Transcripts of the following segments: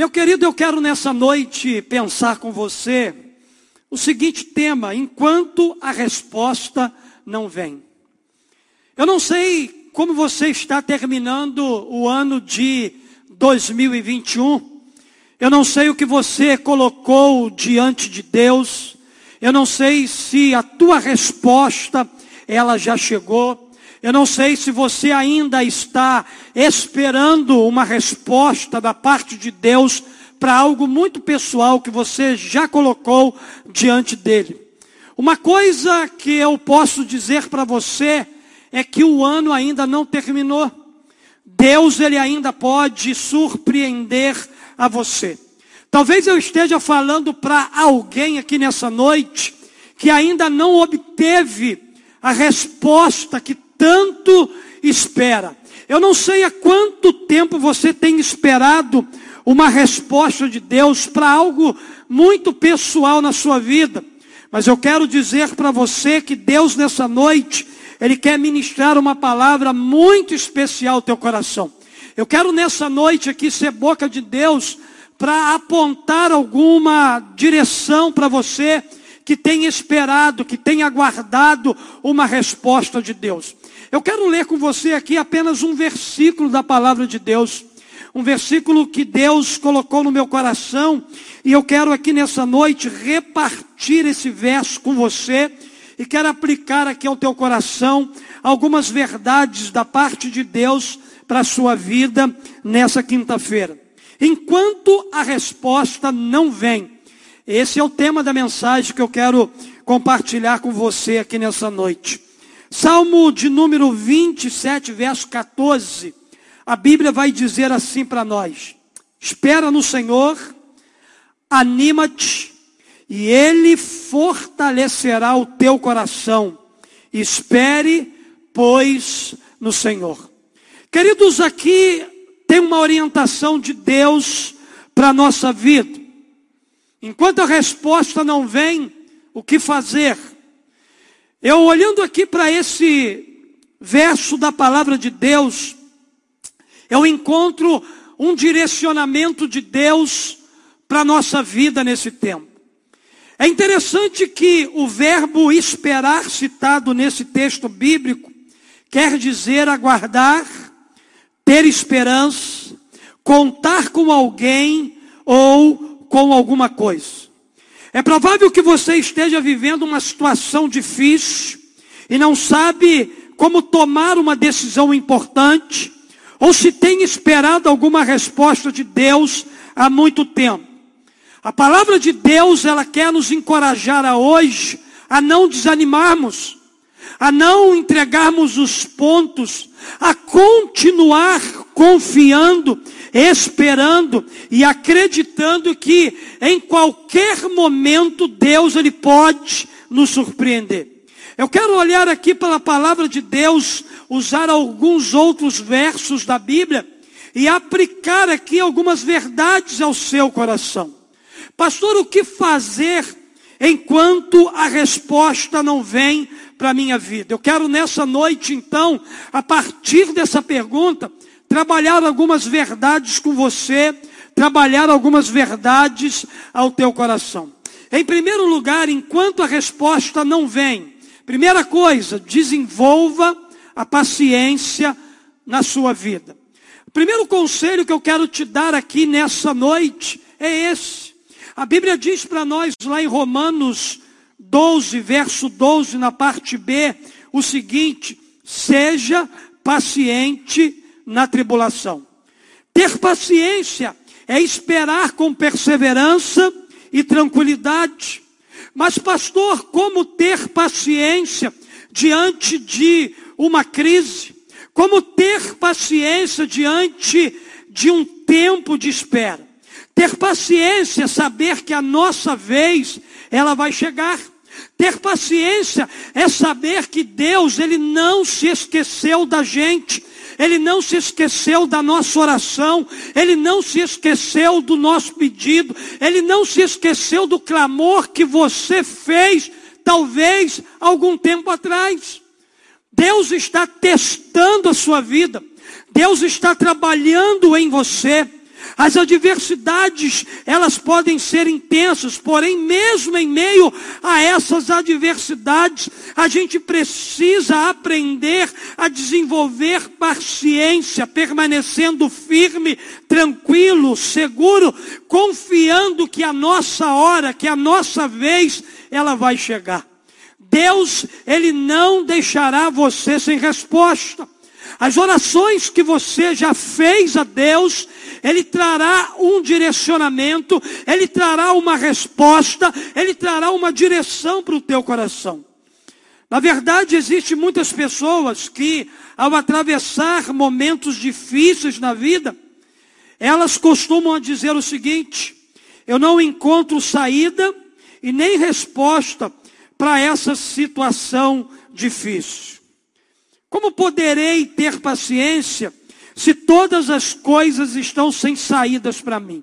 Meu querido, eu quero nessa noite pensar com você o seguinte tema: enquanto a resposta não vem. Eu não sei como você está terminando o ano de 2021. Eu não sei o que você colocou diante de Deus. Eu não sei se a tua resposta ela já chegou. Eu não sei se você ainda está esperando uma resposta da parte de Deus para algo muito pessoal que você já colocou diante dele. Uma coisa que eu posso dizer para você é que o ano ainda não terminou. Deus ele ainda pode surpreender a você. Talvez eu esteja falando para alguém aqui nessa noite que ainda não obteve a resposta que tanto espera. Eu não sei há quanto tempo você tem esperado uma resposta de Deus para algo muito pessoal na sua vida. Mas eu quero dizer para você que Deus nessa noite, Ele quer ministrar uma palavra muito especial ao teu coração. Eu quero nessa noite aqui ser boca de Deus para apontar alguma direção para você que tem esperado, que tem aguardado uma resposta de Deus. Eu quero ler com você aqui apenas um versículo da palavra de Deus. Um versículo que Deus colocou no meu coração. E eu quero aqui nessa noite repartir esse verso com você. E quero aplicar aqui ao teu coração algumas verdades da parte de Deus para a sua vida nessa quinta-feira. Enquanto a resposta não vem. Esse é o tema da mensagem que eu quero compartilhar com você aqui nessa noite. Salmo de número 27, verso 14. A Bíblia vai dizer assim para nós: Espera no Senhor, anima-te, e Ele fortalecerá o teu coração. Espere, pois, no Senhor. Queridos, aqui tem uma orientação de Deus para a nossa vida. Enquanto a resposta não vem, o que fazer? Eu olhando aqui para esse verso da palavra de Deus, eu encontro um direcionamento de Deus para a nossa vida nesse tempo. É interessante que o verbo esperar, citado nesse texto bíblico, quer dizer aguardar, ter esperança, contar com alguém ou com alguma coisa. É provável que você esteja vivendo uma situação difícil e não sabe como tomar uma decisão importante, ou se tem esperado alguma resposta de Deus há muito tempo. A palavra de Deus, ela quer nos encorajar a hoje a não desanimarmos, a não entregarmos os pontos, a continuar confiando esperando e acreditando que em qualquer momento Deus ele pode nos surpreender. Eu quero olhar aqui pela palavra de Deus, usar alguns outros versos da Bíblia e aplicar aqui algumas verdades ao seu coração. Pastor, o que fazer enquanto a resposta não vem para a minha vida? Eu quero nessa noite, então, a partir dessa pergunta, trabalhar algumas verdades com você, trabalhar algumas verdades ao teu coração. Em primeiro lugar, enquanto a resposta não vem, primeira coisa, desenvolva a paciência na sua vida. O primeiro conselho que eu quero te dar aqui nessa noite é esse. A Bíblia diz para nós lá em Romanos 12, verso 12, na parte B, o seguinte: seja paciente na tribulação. Ter paciência é esperar com perseverança e tranquilidade. Mas, pastor, como ter paciência diante de uma crise? Como ter paciência diante de um tempo de espera? Ter paciência, saber que a nossa vez ela vai chegar. Ter paciência é saber que Deus ele não se esqueceu da gente. Ele não se esqueceu da nossa oração, Ele não se esqueceu do nosso pedido, Ele não se esqueceu do clamor que você fez, talvez algum tempo atrás. Deus está testando a sua vida, Deus está trabalhando em você. As adversidades, elas podem ser intensas, porém, mesmo em meio a essas adversidades, a gente precisa aprender a desenvolver paciência, permanecendo firme, tranquilo, seguro, confiando que a nossa hora, que a nossa vez, ela vai chegar. Deus, Ele não deixará você sem resposta. As orações que você já fez a Deus, Ele trará um direcionamento, Ele trará uma resposta, Ele trará uma direção para o teu coração. Na verdade, existem muitas pessoas que, ao atravessar momentos difíceis na vida, elas costumam dizer o seguinte: eu não encontro saída e nem resposta para essa situação difícil. Como poderei ter paciência se todas as coisas estão sem saídas para mim?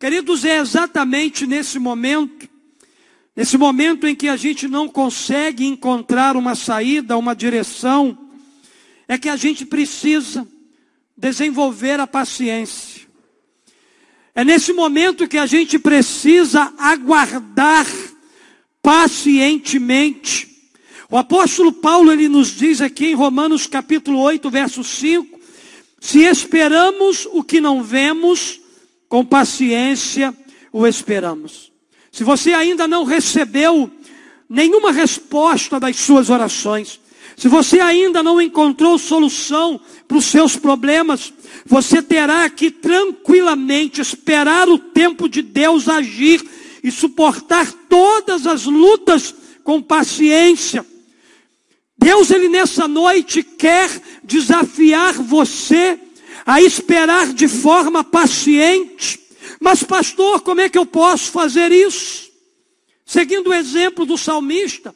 Queridos, é exatamente nesse momento, nesse momento em que a gente não consegue encontrar uma saída, uma direção, é que a gente precisa desenvolver a paciência. É nesse momento que a gente precisa aguardar pacientemente o apóstolo Paulo ele nos diz aqui em Romanos capítulo 8, verso 5, se esperamos o que não vemos, com paciência o esperamos. Se você ainda não recebeu nenhuma resposta das suas orações, se você ainda não encontrou solução para os seus problemas, você terá que tranquilamente esperar o tempo de Deus agir e suportar todas as lutas com paciência. Deus, Ele nessa noite quer desafiar você a esperar de forma paciente. Mas, pastor, como é que eu posso fazer isso? Seguindo o exemplo do salmista,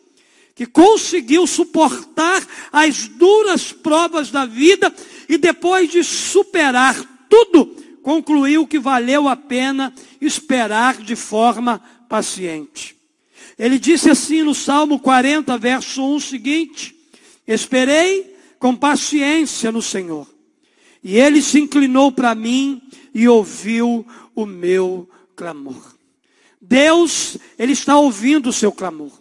que conseguiu suportar as duras provas da vida e depois de superar tudo, concluiu que valeu a pena esperar de forma paciente. Ele disse assim no Salmo 40, verso 1 seguinte: Esperei com paciência no Senhor, e ele se inclinou para mim e ouviu o meu clamor. Deus, ele está ouvindo o seu clamor.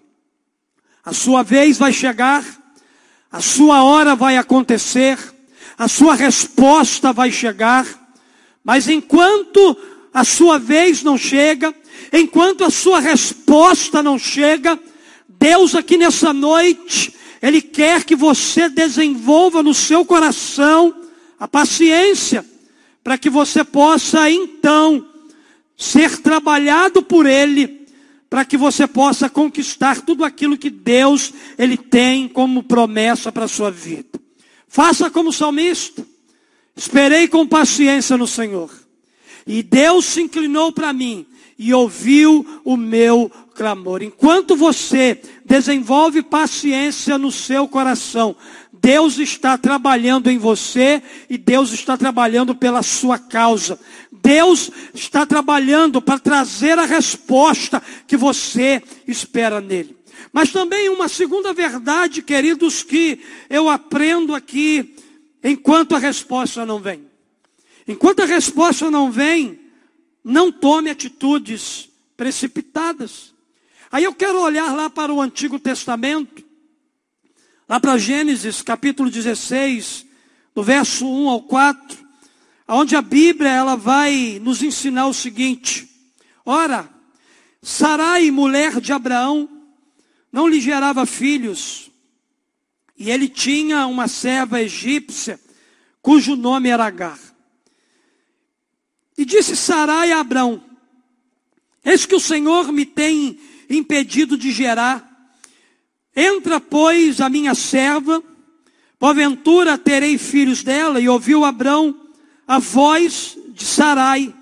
A sua vez vai chegar, a sua hora vai acontecer, a sua resposta vai chegar, mas enquanto a sua vez não chega, enquanto a sua resposta não chega, Deus aqui nessa noite, Ele quer que você desenvolva no seu coração a paciência, para que você possa então ser trabalhado por Ele, para que você possa conquistar tudo aquilo que Deus Ele tem como promessa para a sua vida. Faça como salmista. Esperei com paciência no Senhor. E Deus se inclinou para mim e ouviu o meu clamor. Enquanto você desenvolve paciência no seu coração, Deus está trabalhando em você e Deus está trabalhando pela sua causa. Deus está trabalhando para trazer a resposta que você espera nele. Mas também uma segunda verdade, queridos, que eu aprendo aqui enquanto a resposta não vem. Enquanto a resposta não vem, não tome atitudes precipitadas. Aí eu quero olhar lá para o Antigo Testamento, lá para Gênesis capítulo 16, do verso 1 ao 4, onde a Bíblia ela vai nos ensinar o seguinte: Ora, Sarai, mulher de Abraão, não lhe gerava filhos, e ele tinha uma serva egípcia, cujo nome era Agar. E disse Sarai a Abrão: Eis que o Senhor me tem impedido de gerar. Entra, pois, a minha serva, porventura terei filhos dela. E ouviu Abrão a voz de Sarai.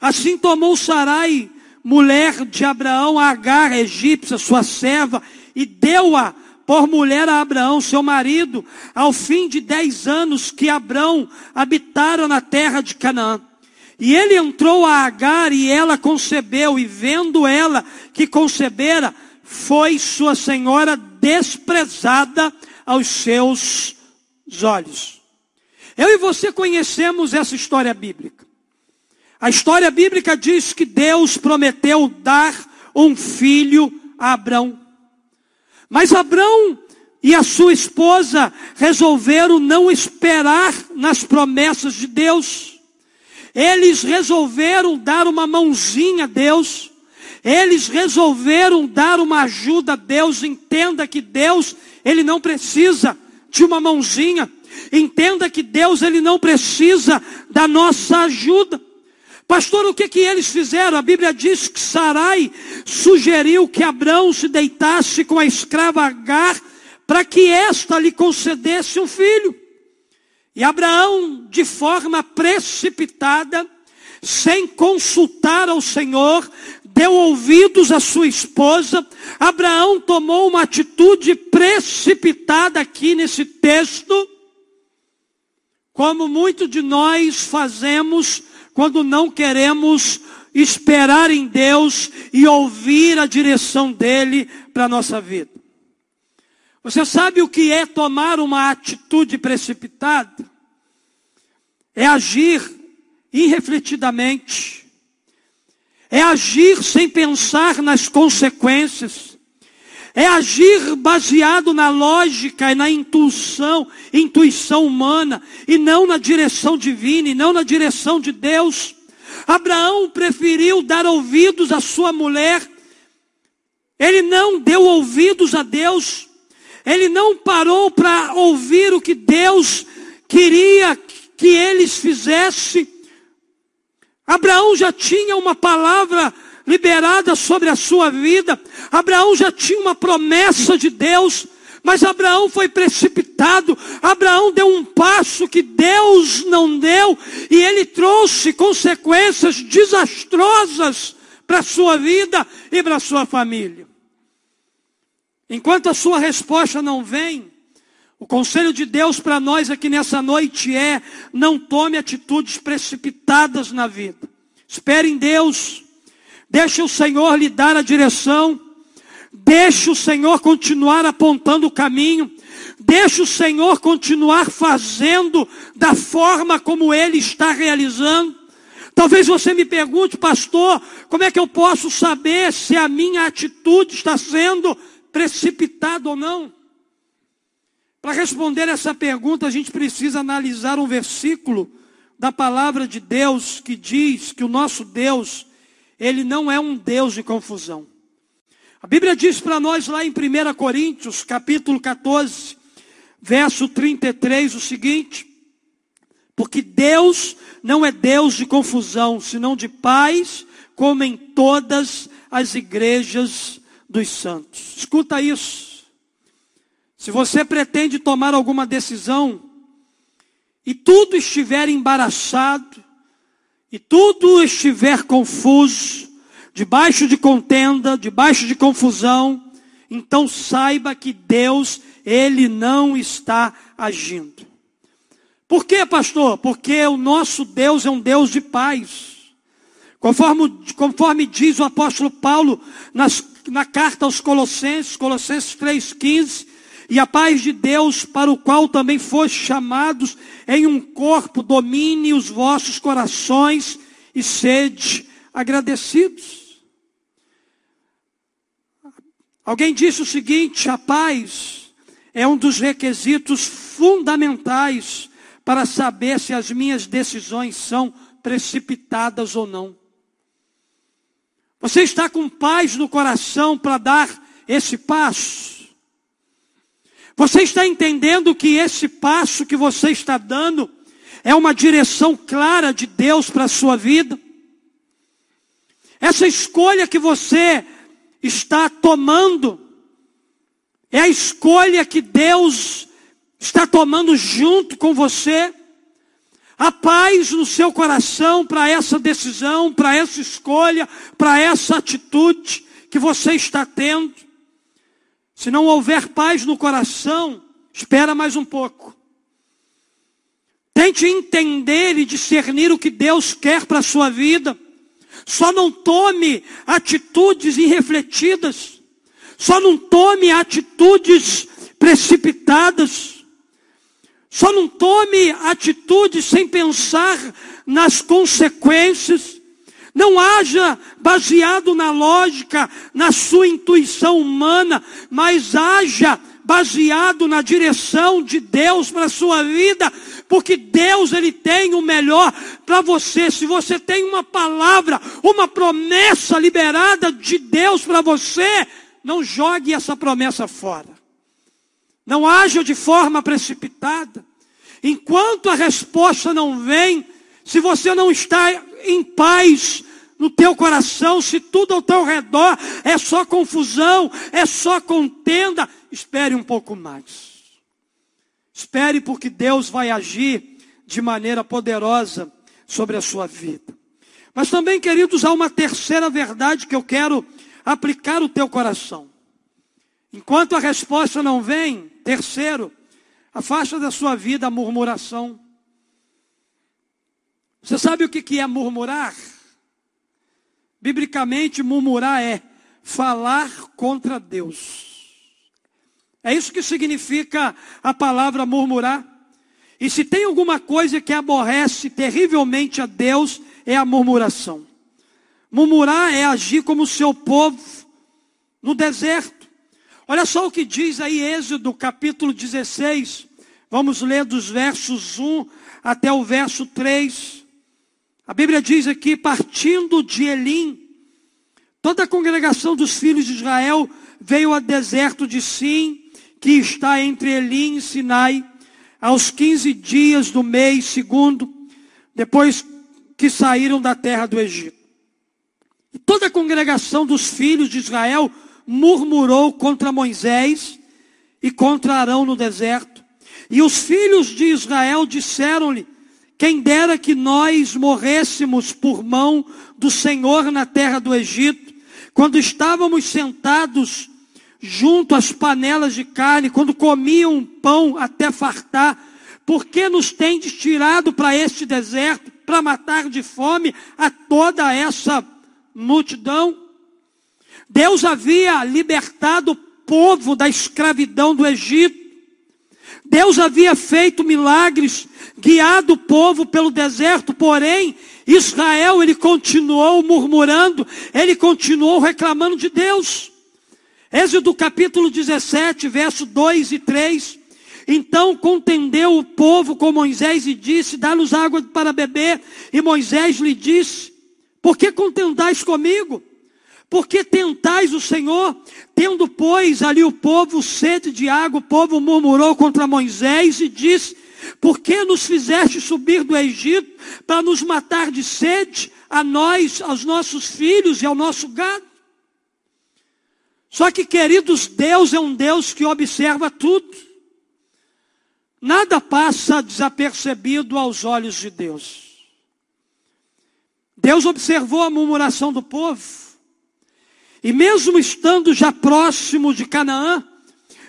Assim tomou Sarai, mulher de Abraão, a Agar, egípcia, sua serva, e deu-a por mulher a Abraão, seu marido, ao fim de dez anos que Abrão habitaram na terra de Canaã. E ele entrou a Agar e ela concebeu, e vendo ela que concebera, foi sua senhora desprezada aos seus olhos. Eu e você conhecemos essa história bíblica. A história bíblica diz que Deus prometeu dar um filho a Abrão. Mas Abrão e a sua esposa resolveram não esperar nas promessas de Deus. Eles resolveram dar uma mãozinha a Deus. Eles resolveram dar uma ajuda a Deus. Entenda que Deus, ele não precisa de uma mãozinha. Entenda que Deus, ele não precisa da nossa ajuda. Pastor, o que que eles fizeram? A Bíblia diz que Sarai sugeriu que Abraão se deitasse com a escrava Agar para que esta lhe concedesse um filho. E Abraão, de forma precipitada, sem consultar ao Senhor, deu ouvidos à sua esposa. Abraão tomou uma atitude precipitada aqui nesse texto, como muito de nós fazemos quando não queremos esperar em Deus e ouvir a direção dele para a nossa vida. Você sabe o que é tomar uma atitude precipitada? É agir irrefletidamente. É agir sem pensar nas consequências. É agir baseado na lógica e na intuição, intuição humana, e não na direção divina, e não na direção de Deus. Abraão preferiu dar ouvidos à sua mulher. Ele não deu ouvidos a Deus. Ele não parou para ouvir o que Deus queria que eles fizessem. Abraão já tinha uma palavra liberada sobre a sua vida. Abraão já tinha uma promessa de Deus. Mas Abraão foi precipitado. Abraão deu um passo que Deus não deu. E ele trouxe consequências desastrosas para a sua vida e para a sua família. Enquanto a sua resposta não vem, o conselho de Deus para nós aqui nessa noite é: não tome atitudes precipitadas na vida. Espere em Deus. Deixe o Senhor lhe dar a direção. Deixe o Senhor continuar apontando o caminho. Deixe o Senhor continuar fazendo da forma como Ele está realizando. Talvez você me pergunte, pastor, como é que eu posso saber se a minha atitude está sendo precipitado ou não? Para responder essa pergunta, a gente precisa analisar um versículo da palavra de Deus que diz que o nosso Deus, ele não é um Deus de confusão. A Bíblia diz para nós lá em 1 Coríntios, capítulo 14, verso 33, o seguinte: Porque Deus não é Deus de confusão, senão de paz, como em todas as igrejas dos santos. Escuta isso. Se você pretende tomar alguma decisão e tudo estiver embaraçado, e tudo estiver confuso, debaixo de contenda, debaixo de confusão, então saiba que Deus, Ele não está agindo. Por quê, pastor? Porque o nosso Deus é um Deus de paz. Conforme, conforme diz o apóstolo Paulo nas na carta aos Colossenses, Colossenses 3,15, e a paz de Deus, para o qual também foste chamados em um corpo, domine os vossos corações e sede agradecidos. Alguém disse o seguinte: a paz é um dos requisitos fundamentais para saber se as minhas decisões são precipitadas ou não. Você está com paz no coração para dar esse passo? Você está entendendo que esse passo que você está dando é uma direção clara de Deus para a sua vida? Essa escolha que você está tomando é a escolha que Deus está tomando junto com você? A paz no seu coração para essa decisão, para essa escolha, para essa atitude que você está tendo. Se não houver paz no coração, espera mais um pouco. Tente entender e discernir o que Deus quer para a sua vida. Só não tome atitudes irrefletidas. Só não tome atitudes precipitadas. Só não tome atitude sem pensar nas consequências. Não haja baseado na lógica, na sua intuição humana, mas haja baseado na direção de Deus para a sua vida, porque Deus ele tem o melhor para você. Se você tem uma palavra, uma promessa liberada de Deus para você, não jogue essa promessa fora. Não haja de forma precipitada. Enquanto a resposta não vem, se você não está em paz no teu coração, se tudo ao teu redor é só confusão, é só contenda, espere um pouco mais. Espere porque Deus vai agir de maneira poderosa sobre a sua vida. Mas também, queridos, há uma terceira verdade que eu quero aplicar o teu coração. Enquanto a resposta não vem, terceiro, afasta da sua vida a murmuração. Você sabe o que é murmurar? Biblicamente, murmurar é falar contra Deus. É isso que significa a palavra murmurar. E se tem alguma coisa que aborrece terrivelmente a Deus, é a murmuração. Murmurar é agir como o seu povo no deserto. Olha só o que diz aí Êxodo capítulo 16. Vamos ler dos versos 1 até o verso 3. A Bíblia diz aqui: partindo de Elim, toda a congregação dos filhos de Israel veio ao deserto de Sim, que está entre Elim e Sinai, aos 15 dias do mês segundo, depois que saíram da terra do Egito. E toda a congregação dos filhos de Israel murmurou contra Moisés e contra Arão no deserto. E os filhos de Israel disseram-lhe: Quem dera que nós morrêssemos por mão do Senhor na terra do Egito, quando estávamos sentados junto às panelas de carne, quando comiam pão até fartar, por que nos tendes tirado para este deserto, para matar de fome a toda essa multidão. Deus havia libertado o povo da escravidão do Egito. Deus havia feito milagres, guiado o povo pelo deserto, porém, Israel, ele continuou murmurando, ele continuou reclamando de Deus. Êxodo capítulo 17, verso 2 e 3. Então contendeu o povo com Moisés e disse: Dá-nos água para beber. E Moisés lhe disse: por que contendais comigo? Por que tentais o Senhor? Tendo, pois, ali o povo sede de água, o povo murmurou contra Moisés e disse: Por que nos fizeste subir do Egito para nos matar de sede, a nós, aos nossos filhos e ao nosso gado? Só que, queridos, Deus é um Deus que observa tudo. Nada passa desapercebido aos olhos de Deus. Deus observou a murmuração do povo. E mesmo estando já próximo de Canaã,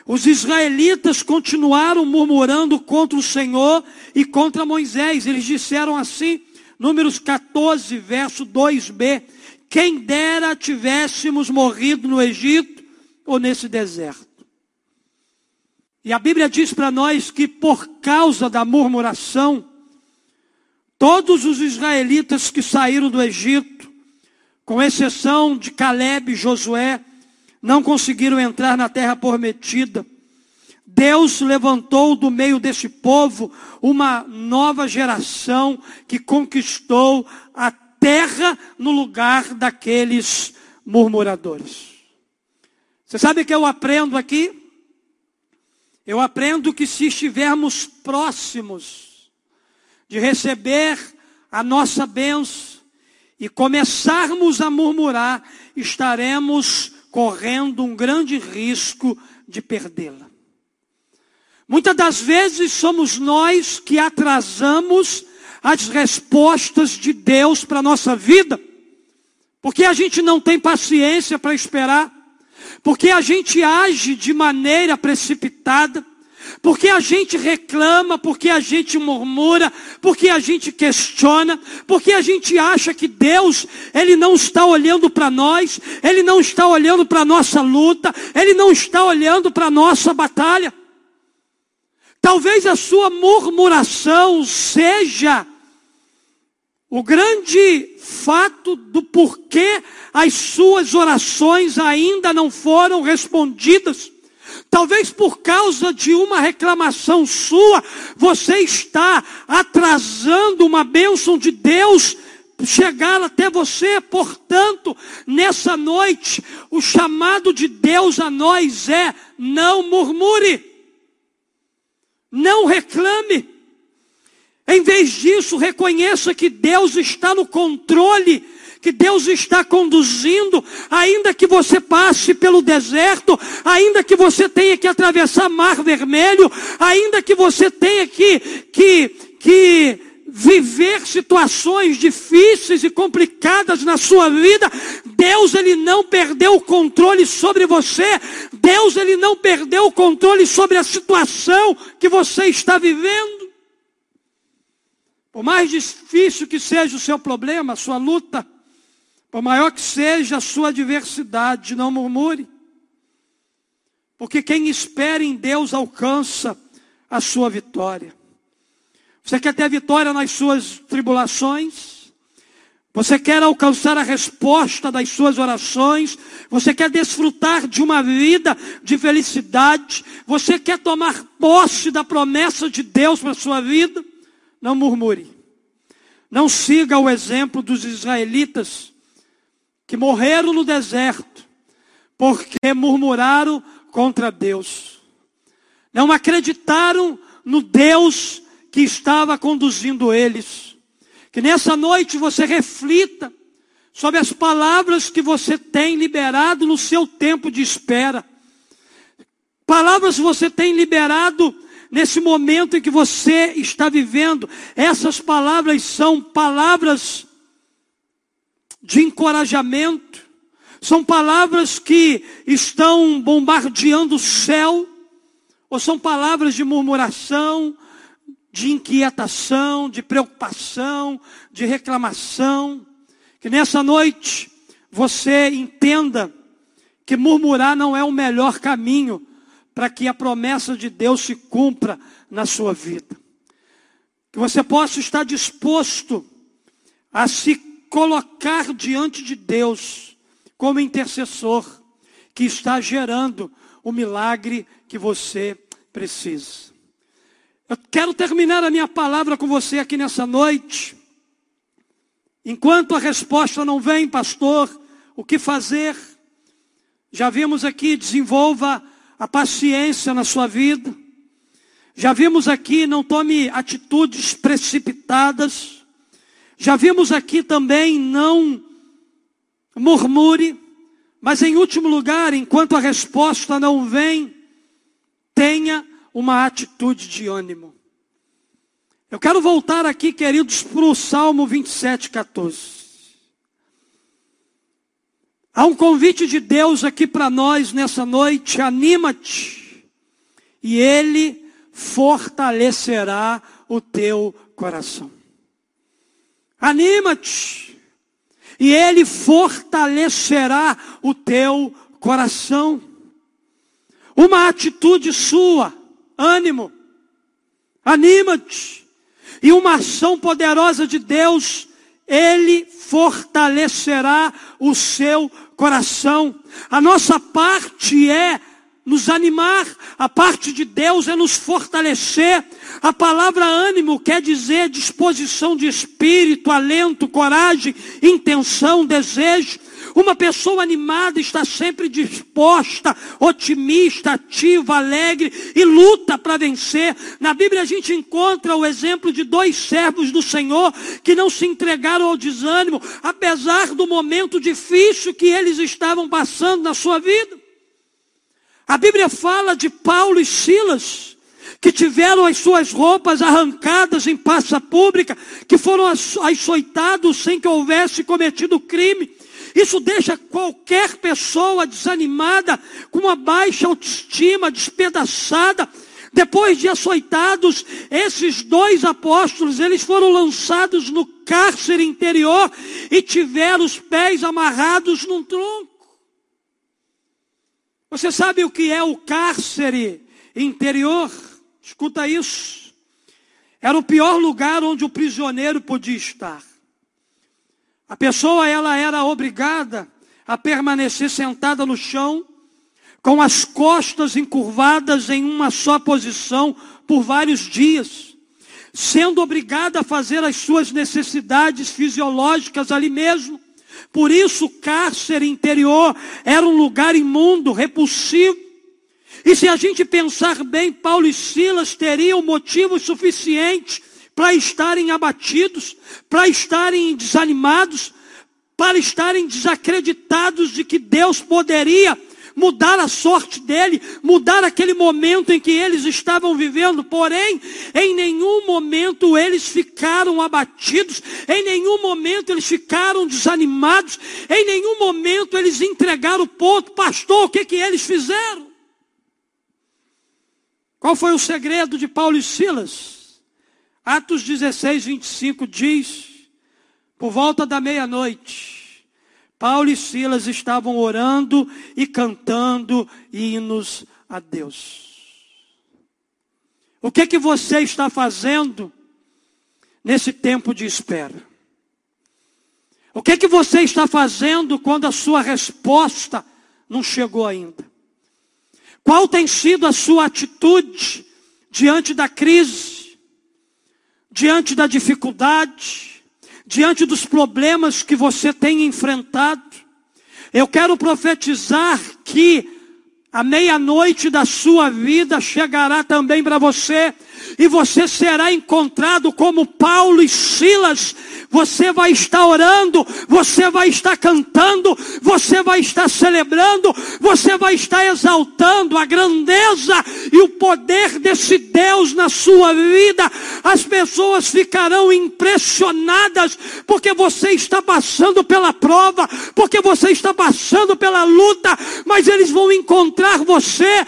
os israelitas continuaram murmurando contra o Senhor e contra Moisés. Eles disseram assim, Números 14, verso 2b: Quem dera tivéssemos morrido no Egito ou nesse deserto. E a Bíblia diz para nós que por causa da murmuração, Todos os israelitas que saíram do Egito, com exceção de Caleb e Josué, não conseguiram entrar na terra prometida. Deus levantou do meio desse povo uma nova geração que conquistou a terra no lugar daqueles murmuradores. Você sabe o que eu aprendo aqui? Eu aprendo que se estivermos próximos de receber a nossa bênção e começarmos a murmurar, estaremos correndo um grande risco de perdê-la. Muitas das vezes somos nós que atrasamos as respostas de Deus para a nossa vida, porque a gente não tem paciência para esperar, porque a gente age de maneira precipitada, porque a gente reclama, porque a gente murmura, porque a gente questiona, porque a gente acha que Deus, Ele não está olhando para nós, Ele não está olhando para nossa luta, Ele não está olhando para nossa batalha. Talvez a sua murmuração seja o grande fato do porquê as suas orações ainda não foram respondidas. Talvez por causa de uma reclamação sua, você está atrasando uma bênção de Deus chegar até você. Portanto, nessa noite, o chamado de Deus a nós é: não murmure, não reclame. Em vez disso, reconheça que Deus está no controle que Deus está conduzindo, ainda que você passe pelo deserto, ainda que você tenha que atravessar mar vermelho, ainda que você tenha que, que, que viver situações difíceis e complicadas na sua vida, Deus ele não perdeu o controle sobre você. Deus ele não perdeu o controle sobre a situação que você está vivendo. Por mais difícil que seja o seu problema, a sua luta, por maior que seja a sua adversidade, não murmure. Porque quem espera em Deus alcança a sua vitória. Você quer ter vitória nas suas tribulações? Você quer alcançar a resposta das suas orações? Você quer desfrutar de uma vida de felicidade? Você quer tomar posse da promessa de Deus para a sua vida? Não murmure. Não siga o exemplo dos israelitas que morreram no deserto, porque murmuraram contra Deus. Não acreditaram no Deus que estava conduzindo eles. Que nessa noite você reflita sobre as palavras que você tem liberado no seu tempo de espera. Palavras que você tem liberado nesse momento em que você está vivendo. Essas palavras são palavras de encorajamento, são palavras que estão bombardeando o céu, ou são palavras de murmuração, de inquietação, de preocupação, de reclamação. Que nessa noite você entenda que murmurar não é o melhor caminho para que a promessa de Deus se cumpra na sua vida. Que você possa estar disposto a se colocar diante de Deus como intercessor que está gerando o milagre que você precisa. Eu quero terminar a minha palavra com você aqui nessa noite. Enquanto a resposta não vem, pastor, o que fazer? Já vimos aqui, desenvolva a paciência na sua vida. Já vimos aqui, não tome atitudes precipitadas. Já vimos aqui também, não murmure, mas em último lugar, enquanto a resposta não vem, tenha uma atitude de ânimo. Eu quero voltar aqui, queridos, para o Salmo 27, 14. Há um convite de Deus aqui para nós nessa noite, anima-te, e Ele fortalecerá o teu coração. Anima-te, e Ele fortalecerá o teu coração. Uma atitude sua, ânimo, anima-te, e uma ação poderosa de Deus, Ele fortalecerá o seu coração. A nossa parte é nos animar, a parte de Deus é nos fortalecer. A palavra ânimo quer dizer disposição de espírito, alento, coragem, intenção, desejo. Uma pessoa animada está sempre disposta, otimista, ativa, alegre e luta para vencer. Na Bíblia a gente encontra o exemplo de dois servos do Senhor que não se entregaram ao desânimo, apesar do momento difícil que eles estavam passando na sua vida. A Bíblia fala de Paulo e Silas, que tiveram as suas roupas arrancadas em praça pública, que foram açoitados sem que houvesse cometido crime. Isso deixa qualquer pessoa desanimada, com uma baixa autoestima, despedaçada. Depois de açoitados, esses dois apóstolos, eles foram lançados no cárcere interior e tiveram os pés amarrados num tronco. Você sabe o que é o cárcere interior? escuta isso, era o pior lugar onde o prisioneiro podia estar. A pessoa ela era obrigada a permanecer sentada no chão, com as costas encurvadas em uma só posição por vários dias, sendo obrigada a fazer as suas necessidades fisiológicas ali mesmo. Por isso, o cárcere interior era um lugar imundo, repulsivo. E se a gente pensar bem, Paulo e Silas teriam motivos suficientes para estarem abatidos, para estarem desanimados, para estarem desacreditados de que Deus poderia mudar a sorte dele, mudar aquele momento em que eles estavam vivendo. Porém, em nenhum momento eles ficaram abatidos, em nenhum momento eles ficaram desanimados, em nenhum momento eles entregaram o ponto. Pastor, o que, que eles fizeram? Qual foi o segredo de Paulo e Silas? Atos 16, 25 diz: por volta da meia-noite, Paulo e Silas estavam orando e cantando hinos a Deus. O que que você está fazendo nesse tempo de espera? O que que você está fazendo quando a sua resposta não chegou ainda? Qual tem sido a sua atitude diante da crise, diante da dificuldade? Diante dos problemas que você tem enfrentado. Eu quero profetizar que a meia-noite da sua vida chegará também para você, e você será encontrado como Paulo e Silas, você vai estar orando, você vai estar cantando, você vai estar celebrando, você vai estar exaltando a grandeza e o poder desse Deus na sua vida. As pessoas ficarão impressionadas porque você está passando pela prova, porque você está passando pela luta, mas eles vão encontrar você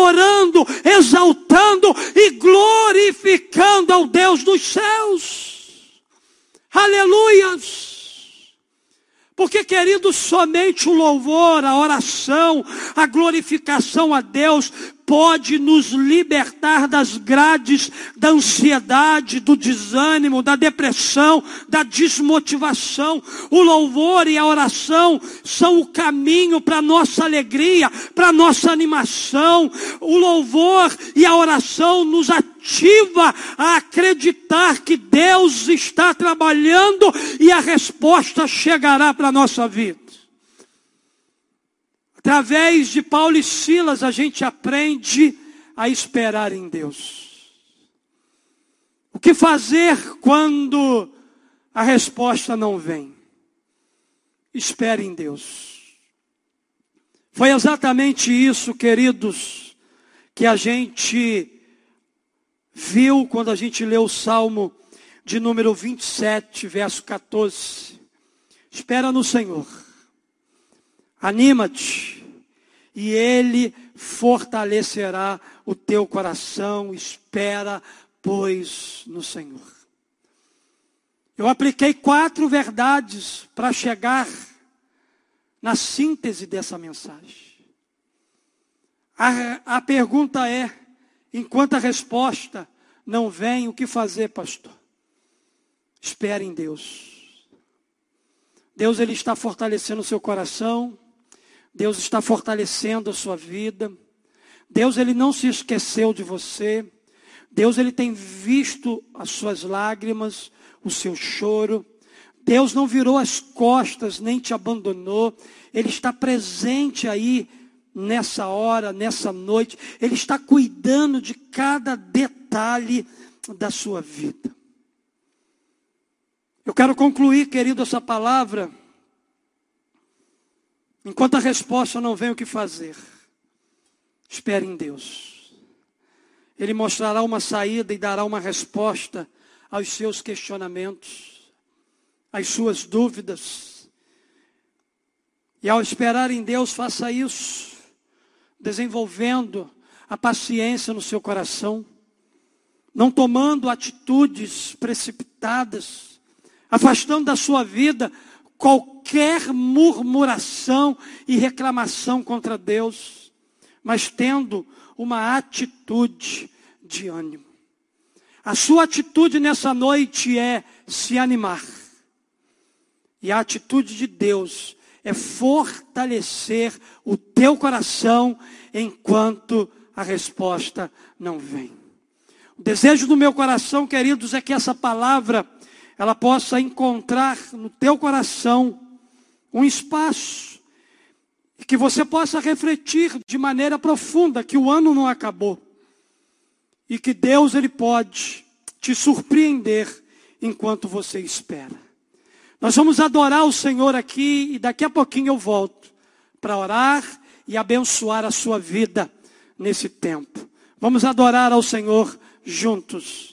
orando, exaltando e glorificando ao Deus dos céus. Aleluias! Porque, querido, somente o louvor, a oração, a glorificação a Deus pode nos libertar das grades da ansiedade, do desânimo, da depressão, da desmotivação. O louvor e a oração são o caminho para nossa alegria, para nossa animação. O louvor e a oração nos ativa a acreditar que Deus está trabalhando e a resposta chegará para a nossa vida. Através de Paulo e Silas a gente aprende a esperar em Deus. O que fazer quando a resposta não vem? Espere em Deus. Foi exatamente isso, queridos, que a gente viu quando a gente leu o Salmo de número 27, verso 14. Espera no Senhor Anima-te, e Ele fortalecerá o teu coração. Espera, pois, no Senhor. Eu apliquei quatro verdades para chegar na síntese dessa mensagem. A, a pergunta é: enquanto a resposta não vem, o que fazer, pastor? Espere em Deus. Deus ele está fortalecendo o seu coração, Deus está fortalecendo a sua vida. Deus ele não se esqueceu de você. Deus ele tem visto as suas lágrimas, o seu choro. Deus não virou as costas nem te abandonou. Ele está presente aí nessa hora, nessa noite. Ele está cuidando de cada detalhe da sua vida. Eu quero concluir, querido, essa palavra Enquanto a resposta não vem o que fazer, espere em Deus. Ele mostrará uma saída e dará uma resposta aos seus questionamentos, às suas dúvidas. E ao esperar em Deus, faça isso, desenvolvendo a paciência no seu coração, não tomando atitudes precipitadas, afastando da sua vida qualquer murmuração e reclamação contra Deus, mas tendo uma atitude de ânimo. A sua atitude nessa noite é se animar. E a atitude de Deus é fortalecer o teu coração enquanto a resposta não vem. O desejo do meu coração, queridos, é que essa palavra ela possa encontrar no teu coração um espaço e que você possa refletir de maneira profunda que o ano não acabou e que Deus ele pode te surpreender enquanto você espera. Nós vamos adorar o Senhor aqui e daqui a pouquinho eu volto para orar e abençoar a sua vida nesse tempo. Vamos adorar ao Senhor juntos.